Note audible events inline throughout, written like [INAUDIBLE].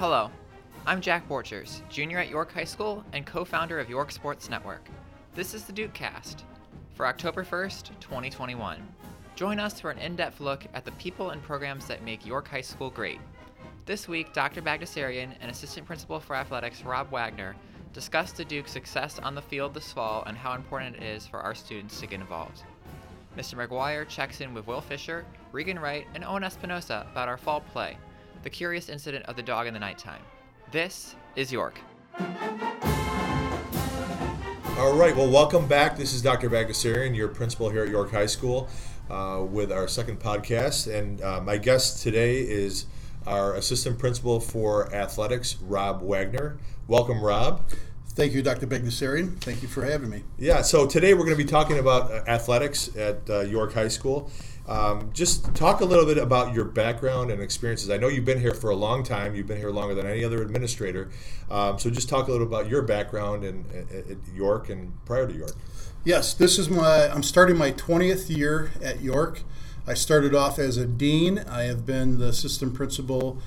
Hello, I'm Jack Borchers, junior at York High School and co founder of York Sports Network. This is the Duke Cast for October 1st, 2021. Join us for an in depth look at the people and programs that make York High School great. This week, Dr. Bagdasarian and Assistant Principal for Athletics Rob Wagner discussed the Duke's success on the field this fall and how important it is for our students to get involved. Mr. McGuire checks in with Will Fischer, Regan Wright, and Owen Espinosa about our fall play, the curious incident of the dog in the nighttime. This is York. All right, well, welcome back. This is Dr. Bagdasarian, your principal here at York High School, uh, with our second podcast. And uh, my guest today is our assistant principal for athletics, Rob Wagner. Welcome, Rob. Thank you, Dr. Bagdasarian. Thank you for having me. Yeah, so today we're going to be talking about uh, athletics at uh, York High School. Um, just talk a little bit about your background and experiences. I know you've been here for a long time. You've been here longer than any other administrator. Um, so just talk a little about your background in, at York and prior to York. Yes, this is my. I'm starting my 20th year at York. I started off as a dean. I have been the assistant principal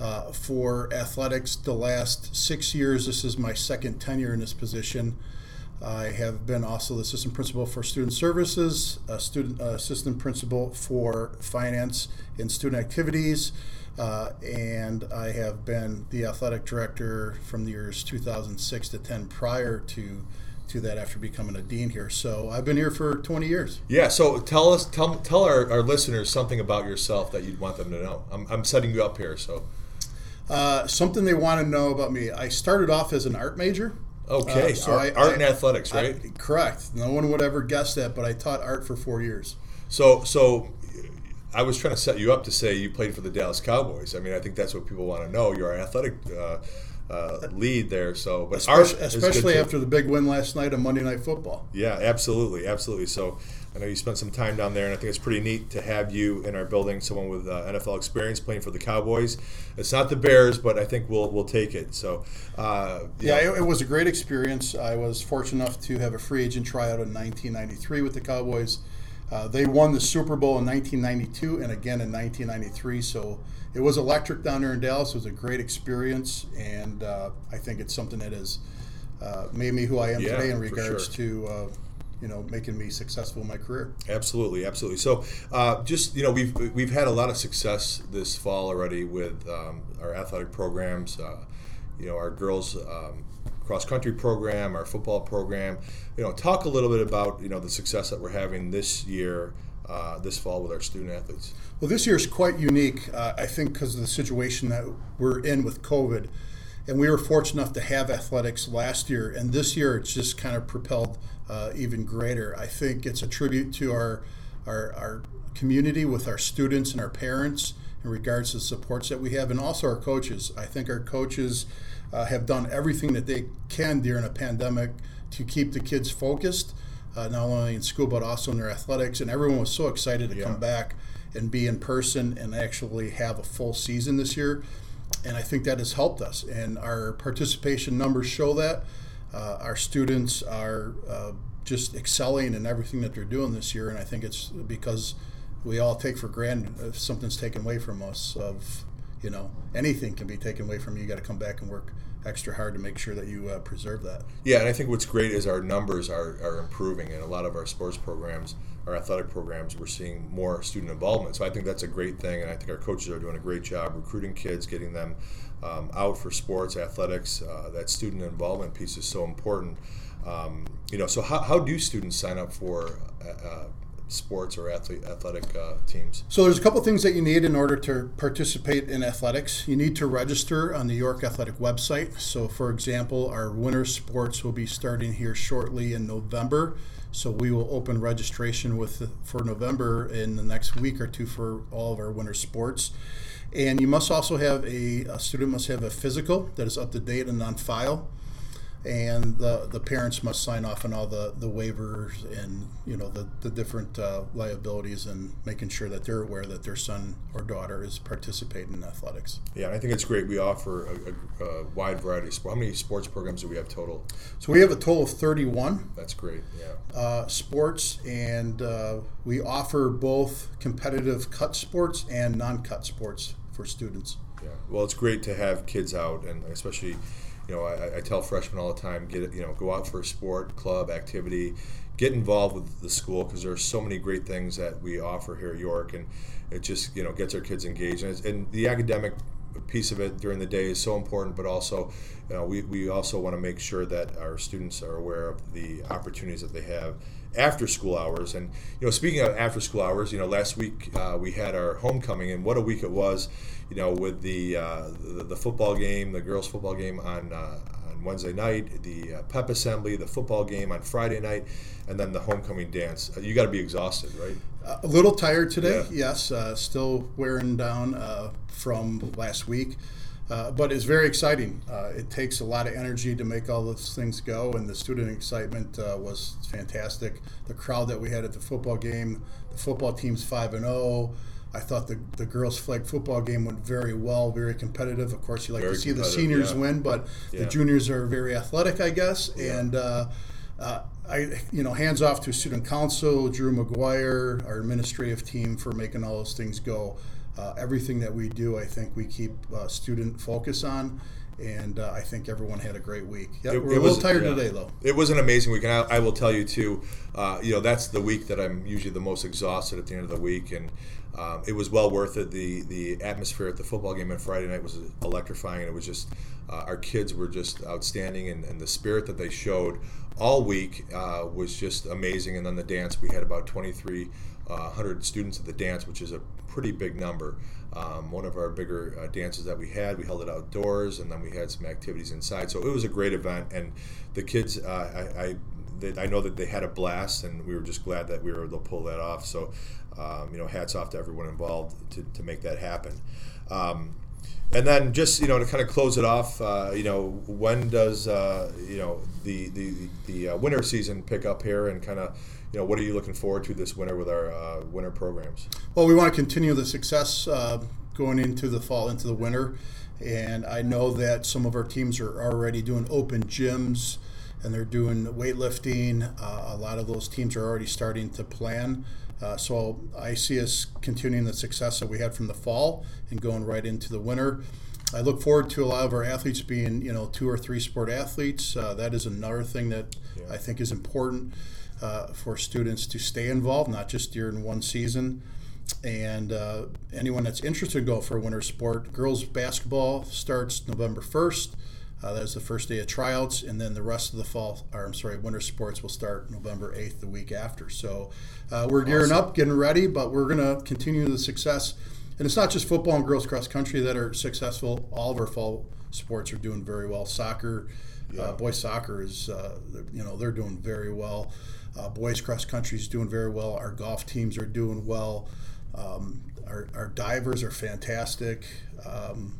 uh, for athletics the last six years. This is my second tenure in this position. I have been also the assistant principal for student services, a student uh, assistant principal for finance and student activities, uh, and I have been the athletic director from the years 2006 to 10 prior to to that after becoming a dean here. So I've been here for 20 years. Yeah. So tell us, tell tell our, our listeners something about yourself that you'd want them to know. I'm, I'm setting you up here, so. Uh, something they want to know about me. I started off as an art major. Okay, uh, so art, I, art I, and athletics, right? I, correct. No one would ever guess that, but I taught art for four years. So, so I was trying to set you up to say you played for the Dallas Cowboys. I mean, I think that's what people want to know. You're an athletic uh, uh, lead there. So, but especially, especially after the big win last night on Monday Night Football. Yeah, absolutely, absolutely. So, I know you spent some time down there, and I think it's pretty neat to have you in our building, someone with uh, NFL experience playing for the Cowboys. It's not the Bears, but I think we'll we'll take it. So, uh, yeah, yeah it, it, was a great experience. I was fortunate enough to have a free agent tryout in 1993 with the Cowboys. Uh, they won the Super Bowl in 1992 and again in 1993. So it was electric down there in Dallas. It was a great experience, and uh, I think it's something that has uh, made me who I am yeah, today in regards sure. to uh, you know making me successful in my career. Absolutely, absolutely. So, uh, just you know, we've we've had a lot of success this fall already with um, our athletic programs. Uh, you know, our girls. Um, cross country program, our football program. You know, talk a little bit about you know the success that we're having this year, uh, this fall with our student athletes. Well, this year is quite unique, uh, I think, because of the situation that we're in with COVID. And we were fortunate enough to have athletics last year, and this year it's just kind of propelled uh, even greater. I think it's a tribute to our, our, our community with our students and our parents in regards to the supports that we have, and also our coaches. I think our coaches uh, have done everything that they can during a pandemic to keep the kids focused, uh, not only in school but also in their athletics. And everyone was so excited to yeah. come back and be in person and actually have a full season this year. And I think that has helped us. And our participation numbers show that. Uh, our students are uh, just excelling in everything that they're doing this year, and I think it's because we all take for granted if something's taken away from us. Of you know, anything can be taken away from you. You got to come back and work extra hard to make sure that you uh, preserve that. Yeah, and I think what's great is our numbers are, are improving, and a lot of our sports programs, our athletic programs, we're seeing more student involvement. So I think that's a great thing, and I think our coaches are doing a great job recruiting kids, getting them um, out for sports, athletics. Uh, that student involvement piece is so important. Um, you know, so how, how do students sign up for uh, uh sports or athlete, athletic uh, teams? So there's a couple things that you need in order to participate in athletics. You need to register on the York Athletic website. So, for example, our winter sports will be starting here shortly in November. So we will open registration with for November in the next week or two for all of our winter sports. And you must also have a, a student must have a physical that is up to date and on file and the the parents must sign off on all the the waivers and you know the the different uh, liabilities and making sure that they're aware that their son or daughter is participating in athletics. Yeah, I think it's great. We offer a, a, a wide variety of sports. How many sports programs do we have total? So we have a total of 31. That's great. Yeah. Uh, sports and uh, we offer both competitive cut sports and non-cut sports for students. Yeah. Well, it's great to have kids out, and especially, you know, I, I tell freshmen all the time, get you know, go out for a sport, club, activity, get involved with the school because there's so many great things that we offer here at York, and it just you know gets our kids engaged, and, and the academic piece of it during the day is so important, but also, you know, we, we also want to make sure that our students are aware of the opportunities that they have after school hours. And you know, speaking of after school hours, you know, last week uh, we had our homecoming, and what a week it was. You know, with the uh, the, the, football game, the girls' football game on uh, on Wednesday night, the uh, pep assembly, the football game on Friday night, and then the homecoming dance. Uh, you got to be exhausted, right? A little tired today, yeah. yes. Uh, still wearing down from last week. Uh, but it's very exciting. Uh, it takes a lot of energy to make all those things go, and the student excitement uh, was fantastic. The crowd that we had at the football game, the football team's five and zero. Oh. I thought the, the girls' flag football game went very well, very competitive. Of course, you like very to see the seniors yeah. win, but yeah. the juniors are very athletic, I guess. Yeah. And uh, uh, I, you know, hands off to student council, Drew McGuire, our administrative team for making all those things go uh, everything that we do, I think we keep uh, student focus on. And uh, I think everyone had a great week. Yeah, it, we're it a little was, tired yeah. today, though. It was an amazing week, and I, I will tell you too. Uh, you know, that's the week that I'm usually the most exhausted at the end of the week, and um, it was well worth it. The the atmosphere at the football game on Friday night was electrifying. It was just uh, our kids were just outstanding, and, and, the spirit that they showed all week uh, was just amazing. And then the dance, we had about 23 100 students at the dance, which is a pretty big number. Um, one of our bigger uh, dances that we had, we held it outdoors, and then we had some activities inside. So it was a great event, and the kids, uh, I, I I know that they had a blast, and we were just glad that we were able to pull that off. So, um, you know, hats off to everyone involved to, to make that happen. Um, and then just you know to kind of close it off, uh, you know, when does uh, you know the the the uh, winter season pick up here, and kind of you know, what are you looking forward to this winter with our uh, winter programs? Well, we want to continue the success uh, going into the fall, into the winter. And I know that some of our teams are already doing open gyms and they're doing weightlifting. Uh, a lot of those teams are already starting to plan. Uh, so I see us continuing the success that we had from the fall and going right into the winter. I look forward to a lot of our athletes being, you know, two or three sport athletes. Uh, that is another thing that yeah. I think is important uh, for students to stay involved, not just during one season. And uh, anyone that's interested, go for winter sport. Girls basketball starts November 1st. Uh, that is the first day of tryouts, and then the rest of the fall, or I'm sorry, winter sports will start November 8th, the week after. So uh, we're gearing awesome. up, getting ready, but we're going to continue the success. And it's not just football and girls cross country that are successful. All of our fall sports are doing very well. Soccer, uh, yeah. uh, boys soccer is, uh, you know, they're doing very well. Uh, boys cross country is doing very well. Our golf teams are doing well. Um, our, our, divers are fantastic. Um,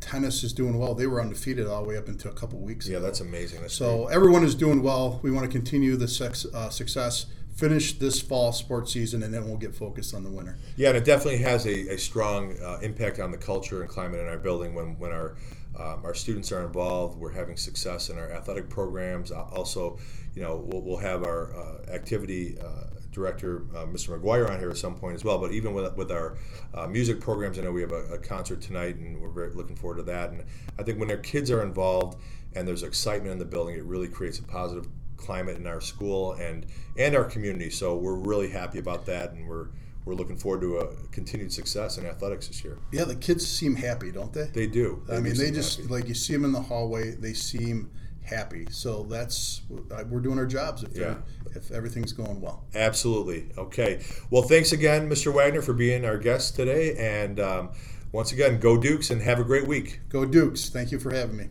tennis is doing well. They were undefeated all the way up until a couple weeks yeah, ago. that's amazing. That's so great. everyone is doing well. We want to continue the sex, uh, success finish this fall sports season and then we'll get focused on the winter. Yeah, and it definitely has a, a strong uh, impact on the culture and climate in our building when, when our um, our students are involved. We're having success in our athletic programs. Also, you know, we'll, we'll have our uh, activity uh, director, uh, Mr. McGuire, on here at some point as well. But even with, with our uh, music programs, I know we have a, a, concert tonight, and we're very looking forward to that. And I think when their kids are involved and there's excitement in the building, it really creates a positive climate in our school and and our community. So we're really happy about that, and we're we're looking forward to a continued success in athletics this year. Yeah, the kids seem happy, don't they? They do. They I mean, they just happy. like you see them in the hallway. They seem happy. So that's we're doing our jobs if yeah. if everything's going well. Absolutely. Okay. Well, thanks again, Mr. Wagner, for being our guest today, and um, once again, go Dukes and have a great week. Go Dukes. Thank you for having me.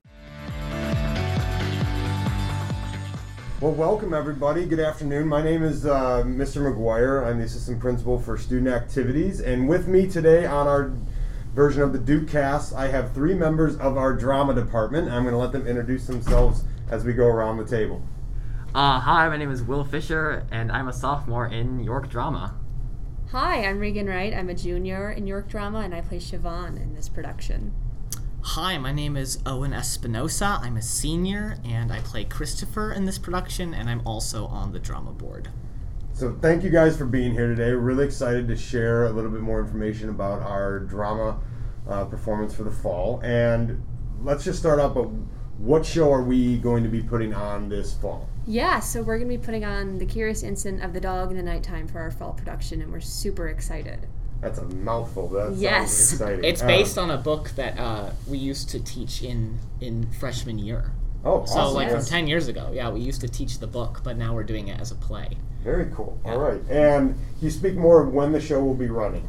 Well, welcome everybody. Good afternoon. My name is uh, Mr. McGuire. I'm the assistant principal for student activities, and with me today on our version of the Duke Cast, I have three members of our drama department. I'm going to let them introduce themselves as we go around the table. Uh, hi, my name is Will Fischer, and I'm a sophomore in York Drama. Hi, I'm Regan Wright. I'm a junior in York Drama, and I play Siobhan in this production. Hi, my name is Owen Espinosa. I'm a senior and I play Christopher in this production, and I'm also on the drama board. So, thank you guys for being here today. We're really excited to share a little bit more information about our drama uh, performance for the fall. And let's just start out. But what show are we going to be putting on this fall? Yeah, so we're going to be putting on The Curious Incident of the Dog in the Nighttime for our fall production, and we're super excited. That's a mouthful. That Yes. sounds exciting. It's Um, based on a book that uh, we used to teach in in freshman year. oh, So awesome. like from ten years ago, yeah, we used to teach the book, but now we're doing it as a play. Very cool. All right. And you speak more of when the show will be running?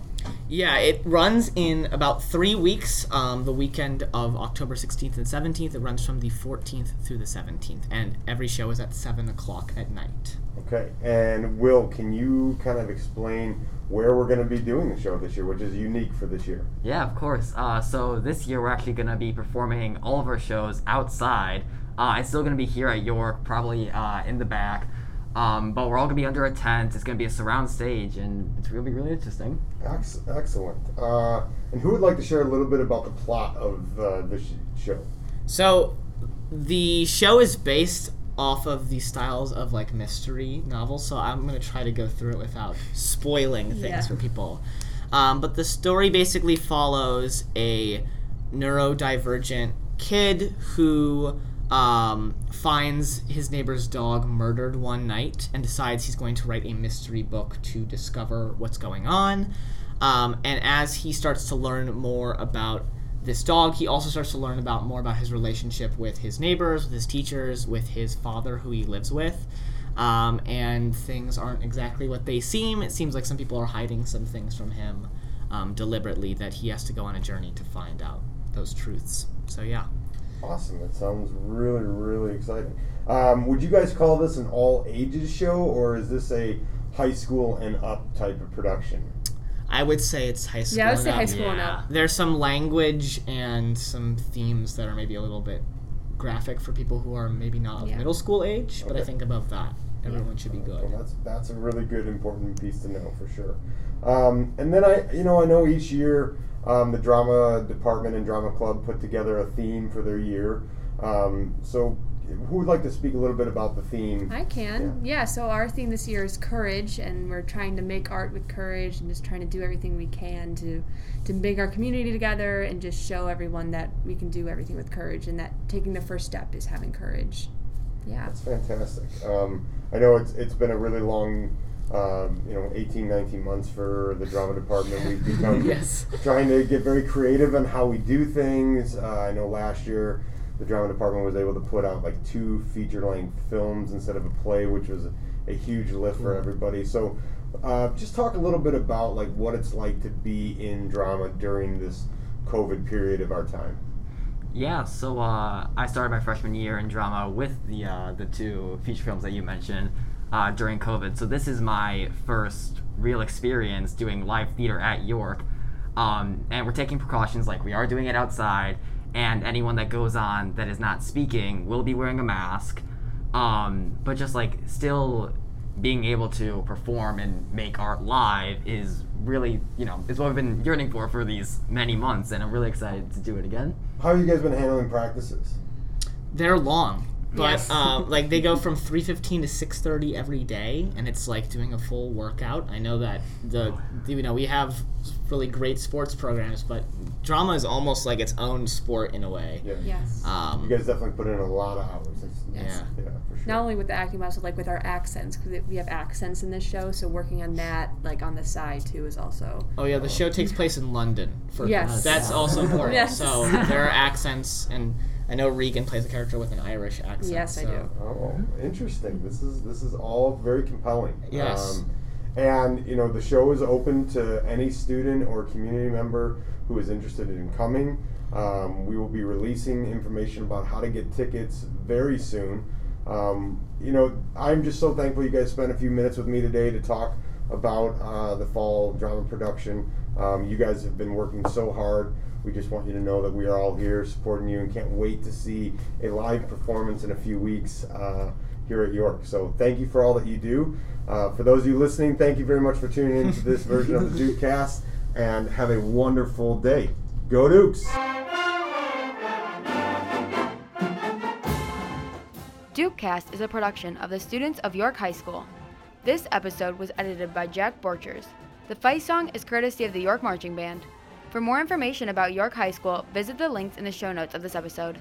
Yeah, it runs in about three weeks. Um, the weekend of October 16th and 17th. It runs from the 14th through the 17th, and every show is at seven o'clock at night. Okay. And Will, can you kind of explain where we're going to be doing the show this year, which is unique for this year? Yeah, of course. Uh, so this year we're actually going to be performing all of our shows outside. Uh, it's still going to be here at York, probably uh, in the back. Um, but we're all going to be under a tent. It's going to be a surround stage, and it's going to be really interesting. Ex- excellent. Uh, and who would like to share a little bit about the plot of uh, the sh- show? So, the show is based off of the styles of like mystery novels. So I'm gonna try to go through it without spoiling things Yeah. for people. Um, but the story basically follows a neurodivergent kid who um, finds his neighbor's dog murdered one night and decides he's going to write a mystery book to discover what's going on. Um, and as he starts to learn more about this dog, he also starts to learn about more about his relationship with his neighbors, with his teachers, with his father, who he lives with. Um, and things aren't exactly what they seem. It seems like some people are hiding some things from him um, deliberately that he has to go on a journey to find out those truths. So, yeah. Awesome. That sounds really, really exciting. Um, would you guys call this an all ages show, or is this a high school and up type of production? I would say it's high school. Yeah, I would say and high up. school and up. There's some language and some themes that are maybe a little bit graphic for people who are maybe not of Yeah. middle school age, but I think above that, everyone should be Well, good. that's that's a really good, important piece to know for sure. Um, and then I, you know, I know each year um, the drama department and drama club put together a theme for their year. Um, so, who would like to speak a little bit about the theme? I can. Yeah. so our theme this year is courage, and we're trying to make art with courage and just trying to do everything we can to, to bring our community together and just show everyone that we can do everything with courage and that taking the first step is having courage. Yeah. That's fantastic. Um, I know it's it's been a really long, um, you know, 18, 19 months for the drama department. We've [LAUGHS] become Yes. trying to get very creative on how we do things. Uh, I know last year the drama department was able to put out like two feature length films instead of a play, which was a, a huge lift for everybody. So, uh, just talk a little bit about like what it's like to be in drama during this COVID period of our time. Yeah, so uh, I started my freshman year in drama with the uh, the two feature films that you mentioned uh, during COVID. So this is my first real experience doing live theater at York, um, and we're taking precautions like we are doing it outside, and anyone that goes on that is not speaking will be wearing a mask. Um, but just like still being able to perform and make art live is really, you know, is what we've been yearning for for these many months, and I'm really excited to do it again. How have you guys been handling practices? They're long, but Yes. um, like they go from three fifteen to six thirty every day, and it's like doing a full workout. I know that the you know we have really great sports programs, but drama is almost like its own sport in a way. Yeah. Yes. Um, You guys definitely put in a lot of hours. It's- Yes. Yeah. Yeah, for sure. Not only with the acting, but also like with our accents, because we have accents in this show. So working on that, like on the side too, is also Oh yeah, the show takes place in London. For, Yes. that's also [LAUGHS] important. Yes. So there are accents, and I know Regan plays a character with an Irish accent. Yes, I so- do. Oh, interesting. This is this is all very compelling. Yes. Um, and you know the show is open to any student or community member who is interested in coming. Um, we will be releasing information about how to get tickets very soon. Um, you know, I'm just so thankful you guys spent a few minutes with me today to talk about uh, the fall drama production. Um, you guys have been working so hard. We just want you to know that we are all here supporting you and can't wait to see a live performance in a few weeks uh, here at York. So thank you for all that you do. Uh, for those of you listening, thank you very much for tuning in to this [LAUGHS] version of the Duke Cast and have a wonderful day. Go Dukes! DukeCast is a production of the students of York High School. This episode was edited by Jack Borchers. The fight song is courtesy of the York Marching Band. For more information about York High School, visit the links in the show notes of this episode.